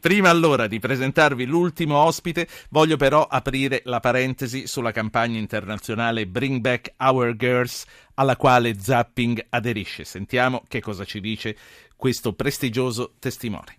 Prima allora di presentarvi l'ultimo ospite, voglio però aprire la parentesi sulla campagna internazionale Bring Back Our Girls, alla quale Zapping aderisce. Sentiamo che cosa ci dice questo prestigioso testimone.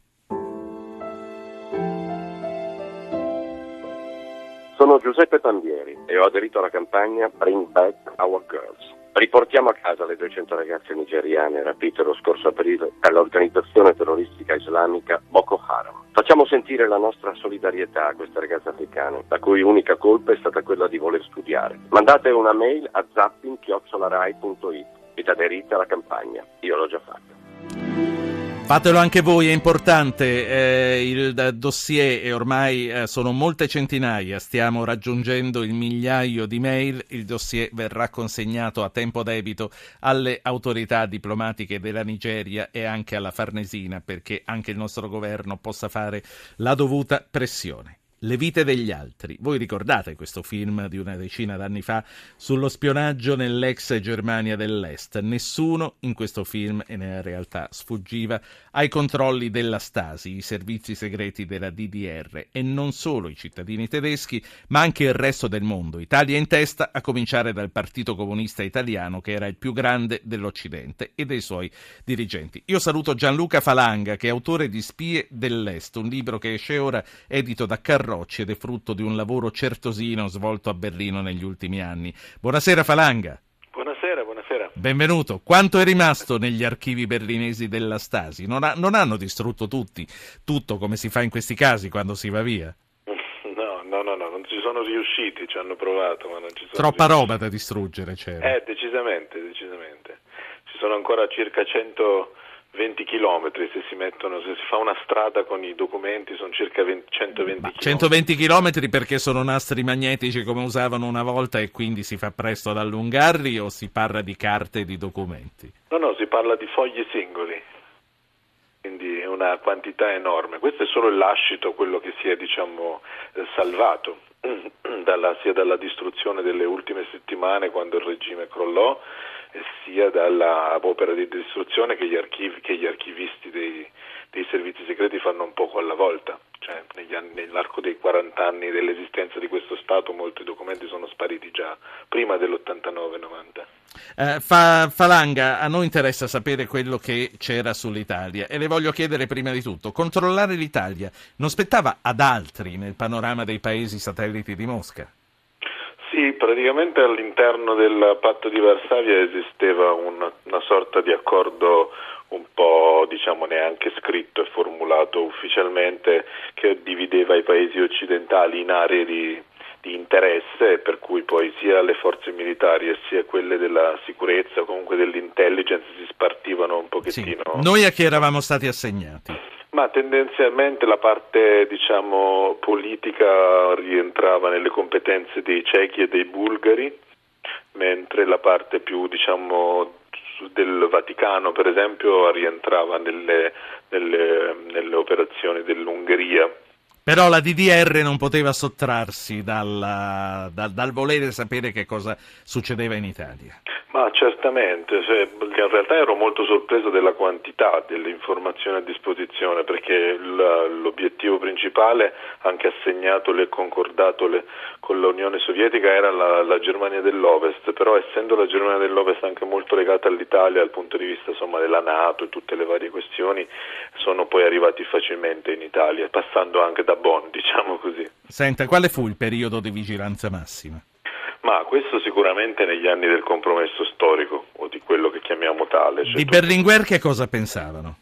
Sono Giuseppe Pandieri e ho aderito alla campagna Bring Back Our Girls. Riportiamo a casa le 200 ragazze nigeriane rapite lo scorso aprile dall'organizzazione terroristica islamica Boko Haram. Facciamo sentire la nostra solidarietà a queste ragazze africane, la cui unica colpa è stata quella di voler studiare. Mandate una mail a zapping.it ed aderite alla campagna. Io l'ho già fatto. Fatelo anche voi, è importante. Eh, il dossier e ormai eh, sono molte centinaia, stiamo raggiungendo il migliaio di mail. Il dossier verrà consegnato a tempo debito alle autorità diplomatiche della Nigeria e anche alla Farnesina perché anche il nostro governo possa fare la dovuta pressione. Le vite degli altri. Voi ricordate questo film di una decina d'anni fa sullo spionaggio nell'ex Germania dell'Est? Nessuno in questo film e nella realtà sfuggiva ai controlli della Stasi, i servizi segreti della DDR e non solo i cittadini tedeschi, ma anche il resto del mondo, Italia in testa, a cominciare dal Partito Comunista Italiano che era il più grande dell'Occidente e dei suoi dirigenti. Io saluto Gianluca Falanga che è autore di Spie dell'Est, un libro che esce ora edito da Carrò Rocci ed è frutto di un lavoro certosino svolto a Berlino negli ultimi anni. Buonasera Falanga. Buonasera, buonasera. Benvenuto. Quanto è rimasto negli archivi berlinesi della Stasi? Non, ha, non hanno distrutto tutti, tutto come si fa in questi casi quando si va via? No, no, no, no, non ci sono riusciti, ci hanno provato, ma non ci sono Troppa riusciti. roba da distruggere c'era. Eh, decisamente, decisamente. Ci sono ancora circa 100 20 chilometri se si mettono, se si fa una strada con i documenti sono circa 20, 120 Ma km. 120 km perché sono nastri magnetici come usavano una volta e quindi si fa presto ad allungarli o si parla di carte e di documenti? No, no, si parla di fogli singoli, quindi è una quantità enorme. Questo è solo il lascito, quello che si è diciamo, eh, salvato dalla, sia dalla distruzione delle ultime settimane quando il regime crollò sia dall'opera di distruzione che gli, archivi, che gli archivisti dei, dei, servizi segreti fanno un poco alla volta. Cioè, anni, nell'arco dei 40 anni dell'esistenza di questo Stato molti documenti sono spariti già prima dell'89-90. Eh, fa, Falanga, a noi interessa sapere quello che c'era sull'Italia e le voglio chiedere prima di tutto, controllare l'Italia non spettava ad altri nel panorama dei paesi satelliti di Mosca? Sì, praticamente all'interno del patto di Varsavia esisteva una, una sorta di accordo un po' diciamo neanche scritto e formulato ufficialmente che divideva i paesi occidentali in aree di, di interesse per cui poi sia le forze militari sia quelle della sicurezza o comunque dell'intelligence si spartivano un pochettino. Sì. Noi a chi eravamo stati assegnati? Ma tendenzialmente la parte diciamo, politica rientrava nelle competenze dei cechi e dei bulgari, mentre la parte più diciamo, del Vaticano, per esempio, rientrava nelle, nelle, nelle operazioni dell'Ungheria. Però la DDR non poteva sottrarsi dal, dal, dal volere sapere che cosa succedeva in Italia. Ma certamente, in realtà ero molto sorpreso della quantità delle informazioni a disposizione perché l'obiettivo principale, anche assegnato e concordato le, con l'Unione Sovietica, era la, la, Germania dell'Ovest, però essendo la Germania dell'Ovest anche molto legata all'Italia dal punto di vista insomma, della Nato e tutte le varie questioni, sono poi arrivati facilmente in Italia, passando anche da Bonn, diciamo così. Senta, quale fu il periodo di vigilanza massima? Ma questo sicuramente negli anni del compromesso storico o di quello che chiamiamo tale. Cioè di Berlinguer che cosa pensavano?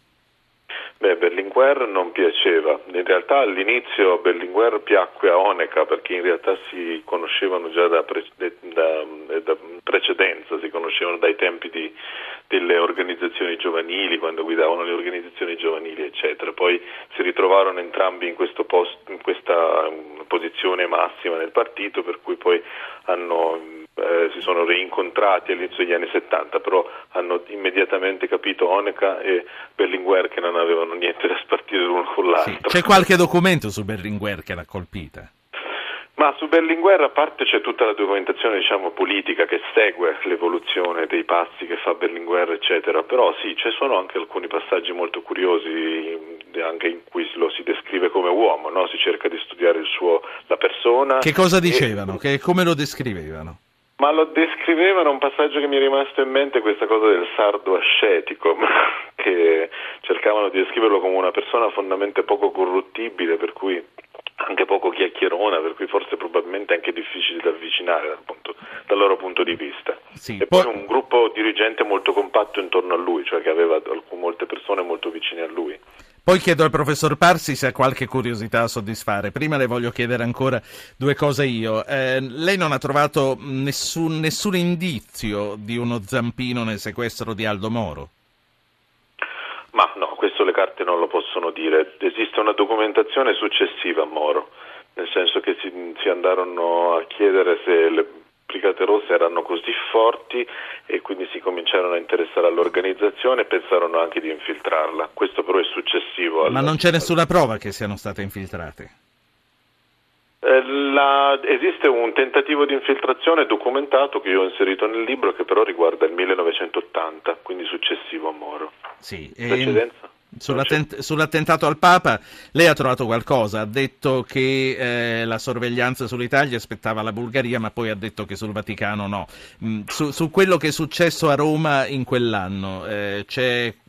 Beh, Berlinguer non piaceva, in realtà all'inizio Berlinguer piacque a Honecker perché in realtà si conoscevano già da, pre- da, da precedenza, si conoscevano dai tempi di, delle organizzazioni giovanili, quando guidavano le organizzazioni giovanili, eccetera. Poi si ritrovarono entrambi in, post, in questa posizione massima nel partito, per cui poi hanno eh, si sono rincontrati all'inizio degli anni 70, però hanno immediatamente capito Honecker e Berlinguer che non avevano niente da spartire l'uno con l'altro. Sì. C'è qualche documento su Berlinguer che l'ha colpita? Ma su Berlinguer a parte c'è tutta la documentazione diciamo, politica che segue l'evoluzione dei passi che fa Berlinguer eccetera, però sì, ci sono anche alcuni passaggi molto curiosi anche in cui lo si descrive come uomo, no? si cerca di studiare suo, la persona. Che cosa dicevano? E... Che, come lo descrivevano? Ma lo descrivevano, un passaggio che mi è rimasto in mente, questa cosa del sardo ascetico, che cercavano di descriverlo come una persona fondamentalmente poco corruttibile, per cui anche poco chiacchierona, per cui forse probabilmente anche difficile da avvicinare dal, punto, dal loro punto di vista. Sì, e poi... poi un gruppo dirigente molto compatto intorno a lui, cioè che aveva molte persone molto vicine a lui. Poi chiedo al professor Parsi se ha qualche curiosità a soddisfare. Prima le voglio chiedere ancora due cose io. Eh, lei non ha trovato nessun, nessun indizio di uno zampino nel sequestro di Aldo Moro? Ma no, questo le carte non lo possono dire. Esiste una documentazione successiva a Moro, nel senso che si, si andarono a chiedere se le Brigate Rosse erano così forti e quindi si cominciarono a interessare all'organizzazione e pensarono anche di infiltrarla. Questo però è successivo. Al... Ma non c'è nessuna prova che siano state infiltrate? Eh, la... esiste un tentativo di infiltrazione documentato che io ho inserito nel libro che però riguarda il 1980, quindi successivo a Moro. Sì, Precedenza? Sull'attent- sull'attentato al Papa, lei ha trovato qualcosa? Ha detto che eh, la sorveglianza sull'Italia aspettava la Bulgaria, ma poi ha detto che sul Vaticano no. Mm, su, su, quello che è successo a Roma in quell'anno, eh,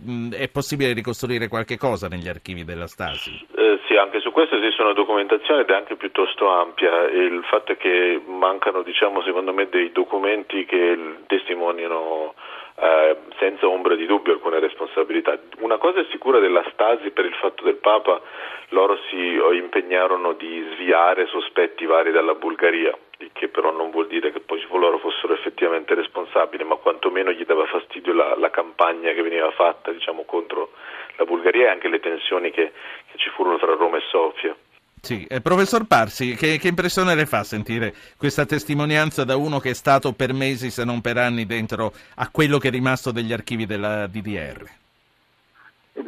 mm, è possibile ricostruire qualche cosa negli archivi della Stasi? Eh, sì, anche su questo esiste una documentazione ed è anche piuttosto ampia. Il fatto è che mancano, diciamo, secondo me, dei documenti che testimoniano eh, senza ombra di dubbio alcune responsabilità. Una cosa è sicura della Stasi per il fatto del Papa, loro si impegnarono di sviare sospetti vari dalla Bulgaria, il che però non vuol dire che poi loro fossero effettivamente responsabili, ma quantomeno gli dava fastidio la, la campagna che veniva fatta diciamo, contro la Bulgaria e anche le tensioni che, che ci furono tra Roma e Sofia. Sì, eh, professor Parsi, che, che, impressione le fa sentire questa testimonianza da uno che è stato per mesi, se non per anni, dentro a quello che è rimasto degli archivi della DDR?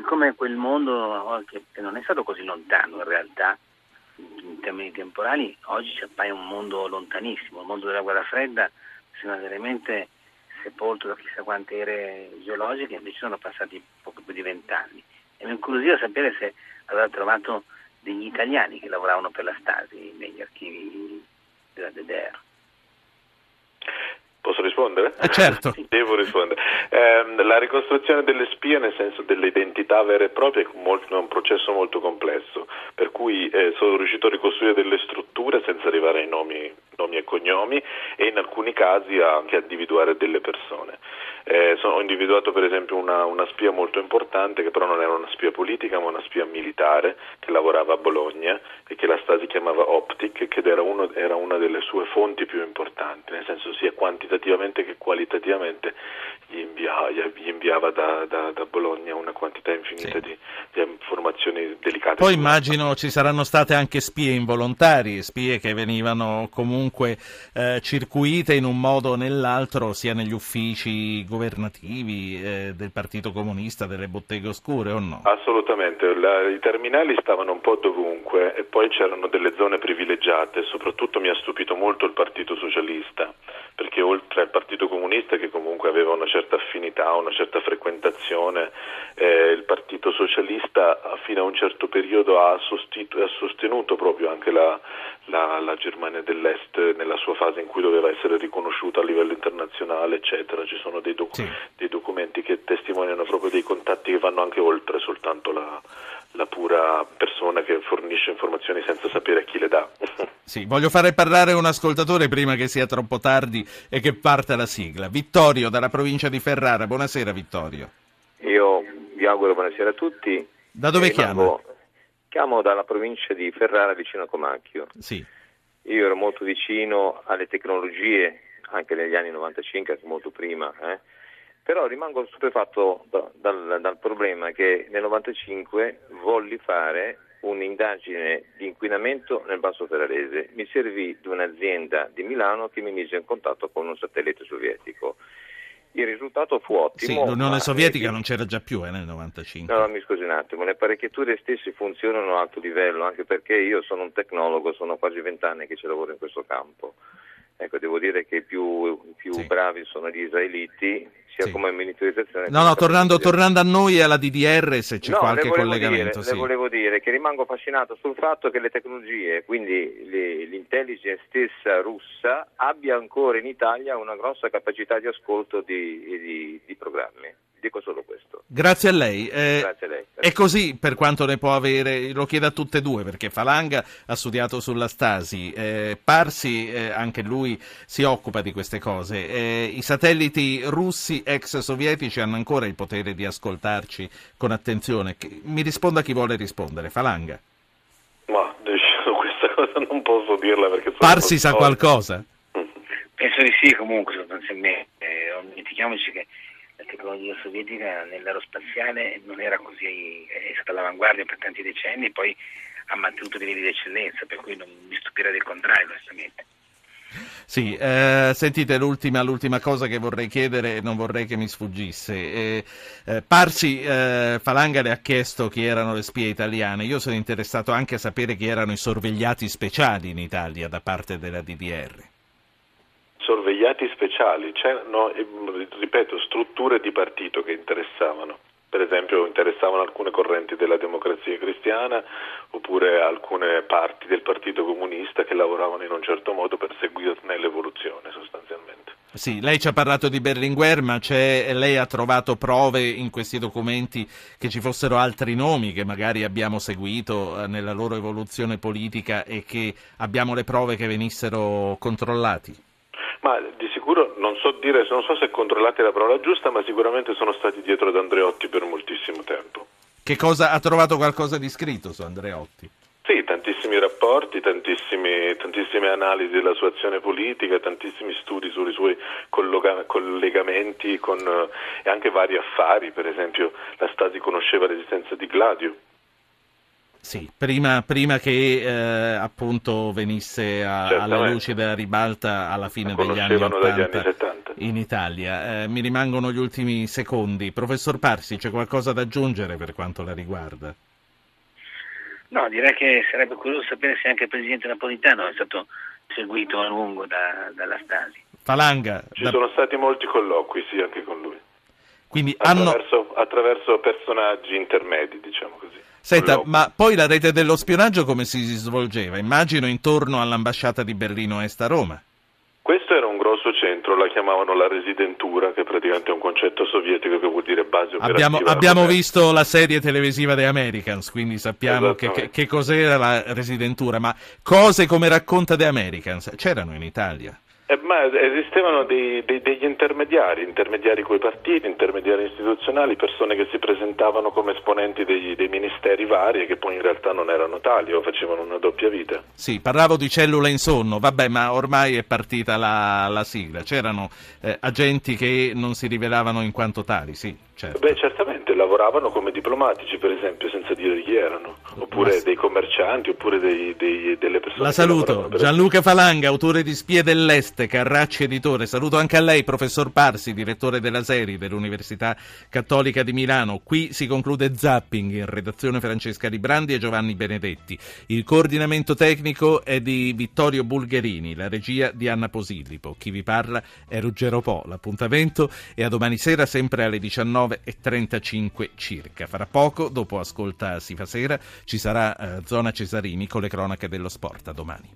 Come quel mondo che, che non è stato così lontano in realtà, in termini temporali, oggi ci appaia un mondo lontanissimo, il mondo della guerra fredda sembra veramente sepolto da chissà quante ere geologiche, invece sono passati poco più di vent'anni. E mi incuriosiva sapere se aveva trovato degli italiani che lavoravano per la Stasi negli archivi della DDR. Posso rispondere? Eh certo. Devo rispondere. Eh, la ricostruzione delle spie, nel senso delle identità vere e proprie, è un processo molto complesso, per cui eh, sono riuscito a ricostruire delle strutture senza arrivare ai nomi, nomi e cognomi e in alcuni casi anche a individuare delle persone. Eh, sono, ho individuato per esempio una, una, spia molto importante che però non era una spia politica ma una spia militare che lavorava a Bologna e che la Stasi chiamava Optic ed era, uno, era una delle sue fonti più importanti, nel senso sia quantitativamente che qualitativamente gli inviava, gli inviava da, da, da, Bologna una quantità infinita sì. di, di, informazioni delicate. Poi immagino ci saranno state anche spie involontarie, spie che venivano comunque eh, circuite in un modo o nell'altro sia negli uffici governativi eh, del Partito Comunista, delle botteghe oscure o no? Assolutamente, La, i terminali stavano un po' dovunque e poi c'erano delle zone privilegiate, soprattutto mi ha stupito molto il Partito Socialista, perché oltre al Partito Comunista che comunque aveva una certa affinità, una certa frequentazione, eh, il Partito Socialista fino a un certo periodo ha, sostitu- ha sostenuto proprio anche la, la, la, Germania dell'Est nella sua fase in cui doveva essere riconosciuta a livello internazionale, eccetera. Ci sono dei, doc- sì. dei documenti che testimoniano proprio dei contatti che vanno anche oltre soltanto la, la pura persona che fornisce informazioni senza sapere a chi le dà. Sì, voglio fare parlare un ascoltatore prima che sia troppo tardi e che parta la sigla. Vittorio dalla provincia di Ferrara. Buonasera Vittorio. Io vi auguro buonasera a tutti. Da dove chiamo? Chiamo dalla provincia di Ferrara vicino a Comacchio. Sì. Io ero molto vicino alle tecnologie anche negli anni 95, anche molto prima, eh? Però rimango stupefatto da, dal, dal, problema che nel 95 volli fare un'indagine di inquinamento nel Basso Ferrarese. Mi servì di un'azienda di Milano che mi mise in contatto con un satellite sovietico. Il risultato fu ottimo. Sì, l'Unione Sovietica non c'era già più eh, nel 95. No, no, mi scusi un attimo, le apparecchiature stesse funzionano a alto livello, anche perché io sono un tecnologo, sono quasi vent'anni che ci lavoro in questo campo Ecco, devo dire che i più, più sì. bravi sono gli israeliti, sia sì. come monitorizzazione. No, no, tornando, tornando, a noi e alla DDR, se c'è no, qualche le collegamento. Dire, sì. Le volevo dire che rimango affascinato sul fatto che le tecnologie, quindi le, l'intelligence stessa russa, abbia ancora in Italia una grossa capacità di ascolto di, di, di programmi. Dico solo questo. Grazie a lei. Eh, Grazie a lei. E così per quanto ne può avere, lo chiedo a tutte e due, perché Falanga ha studiato sulla Stasi, eh, Parsi eh, anche lui si occupa di queste cose. Eh, I satelliti russi ex sovietici hanno ancora il potere di ascoltarci con attenzione. Mi risponda chi vuole rispondere. Falanga. Ma diciamo, questa cosa non posso dirla perché... Parsi sa qualcosa? Penso di sì comunque sostanzialmente. Non dimentichiamoci che la tecnologia sovietica nell'aerospaziale non era così, è stata all'avanguardia per tanti decenni e poi ha mantenuto livelli di eccellenza, per cui non mi stupirei del contrario, onestamente. Sì, eh, sentite l'ultima, l'ultima, cosa che vorrei chiedere, non vorrei che mi sfuggisse. Eh, eh, Parsi eh, Falanga le ha chiesto chi erano le spie italiane, io sono interessato anche a sapere chi erano i sorvegliati speciali in Italia da parte della DDR sorvegliati speciali, c'erano, ripeto, strutture di partito che interessavano. Per esempio interessavano alcune correnti della democrazia cristiana oppure alcune parti del Partito Comunista che lavoravano in un certo modo per seguirne l'evoluzione sostanzialmente. Sì, lei ci ha parlato di Berlinguer, ma lei ha trovato prove in questi documenti che ci fossero altri nomi che magari abbiamo seguito eh, nella loro evoluzione politica e che abbiamo le prove che venissero controllati? Ma di sicuro non so dire, non so se controllate la parola giusta, ma sicuramente sono stati dietro ad Andreotti per moltissimo tempo. Che cosa ha trovato qualcosa di scritto su Andreotti? Sì, tantissimi rapporti, tantissime analisi della sua azione politica, tantissimi studi sui suoi colloga- collegamenti con, eh, e anche vari affari, per esempio la Stasi conosceva l'esistenza di Gladio, sì, prima, prima che eh, appunto venisse a, alla luce della ribalta alla fine degli anni 80 in Italia. Eh, mi rimangono gli ultimi secondi. Professor Parsi, c'è qualcosa da aggiungere per quanto la riguarda? No, direi che sarebbe curioso sapere se anche il presidente Napolitano è stato seguito a lungo da, dalla Stasi. Falanga. Ci da... sono stati molti colloqui, sì, anche con lui. Quindi attraverso, hanno... attraverso personaggi intermedi, diciamo così. Senta, ma poi la rete dello spionaggio come si svolgeva? Immagino intorno all'ambasciata di Berlino Est a Roma. Questo era un grosso centro, la chiamavano la residentura, che è praticamente un concetto sovietico che vuol dire base operativa. Abbiamo, abbiamo visto la serie televisiva The Americans, quindi sappiamo che, che, che cos'era la residentura, ma cose come racconta The Americans c'erano in Italia. Ma esistevano dei, dei, degli intermediari, intermediari coi partiti, intermediari istituzionali, persone che si presentavano come esponenti dei, dei, ministeri vari e che poi in realtà non erano tali o facevano una doppia vita. Sì, parlavo di cellule in sonno, vabbè, ma ormai è partita la, la sigla. C'erano eh, agenti che non si rivelavano in quanto tali, sì. Certo. Beh, certamente lavoravano come diplomatici, per esempio, senza dire chi erano, oppure Ma... dei commercianti, oppure dei, dei, delle persone. La saluto, Gianluca Falanga, autore di Spie dell'Est, Carracci editore. Saluto anche a lei, professor Parsi, direttore della serie dell'Università Cattolica di Milano. Qui si conclude Zapping, in redazione Francesca Librandi e Giovanni Benedetti. Il coordinamento tecnico è di Vittorio Bulgherini, la regia di Anna Posillipo. Chi vi parla è Ruggero Po. L'appuntamento è a domani sera, sempre alle 19 19.35 circa. Fra poco, dopo Ascolta Si fa sera, ci sarà eh, Zona Cesarini con le cronache dello sport. A domani.